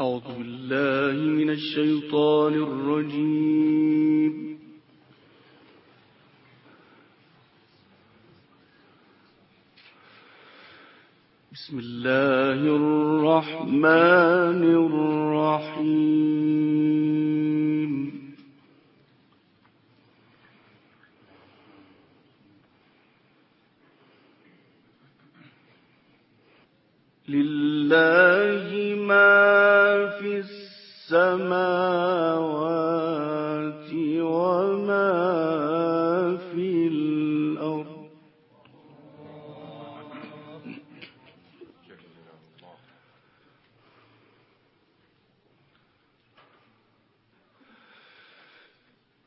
أعوذ بالله من الشيطان الرجيم. بسم الله الرحمن الرحيم. لله ما السماوات وما في الأرض.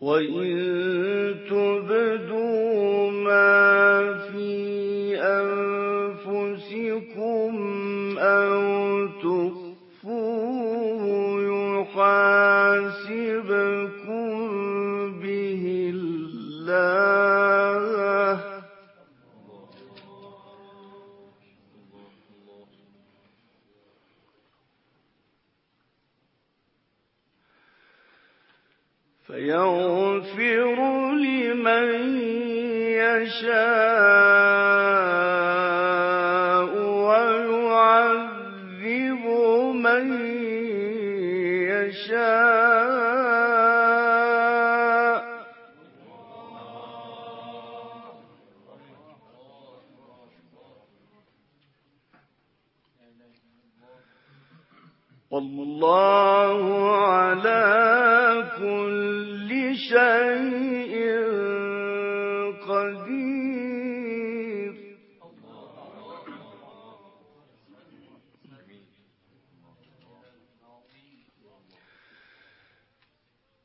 وإن تبدوا ما يحاسبكم به الله. فيغفر لمن يشاء ويعذب من يشاء. والله على كل شيء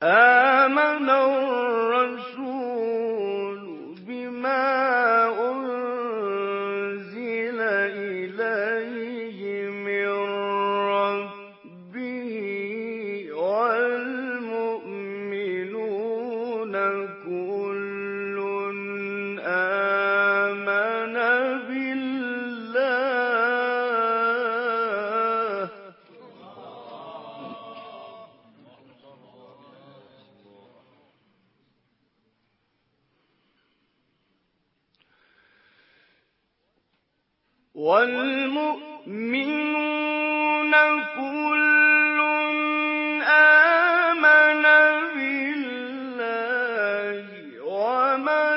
آمن الرسول بما أنزل إليه من ربه والمؤمنون كل آمن بالله وَالْمُؤْمِنُونَ كُلٌّ آمَنَ بِاللَّهِ وَمَلَائِكَتِهِ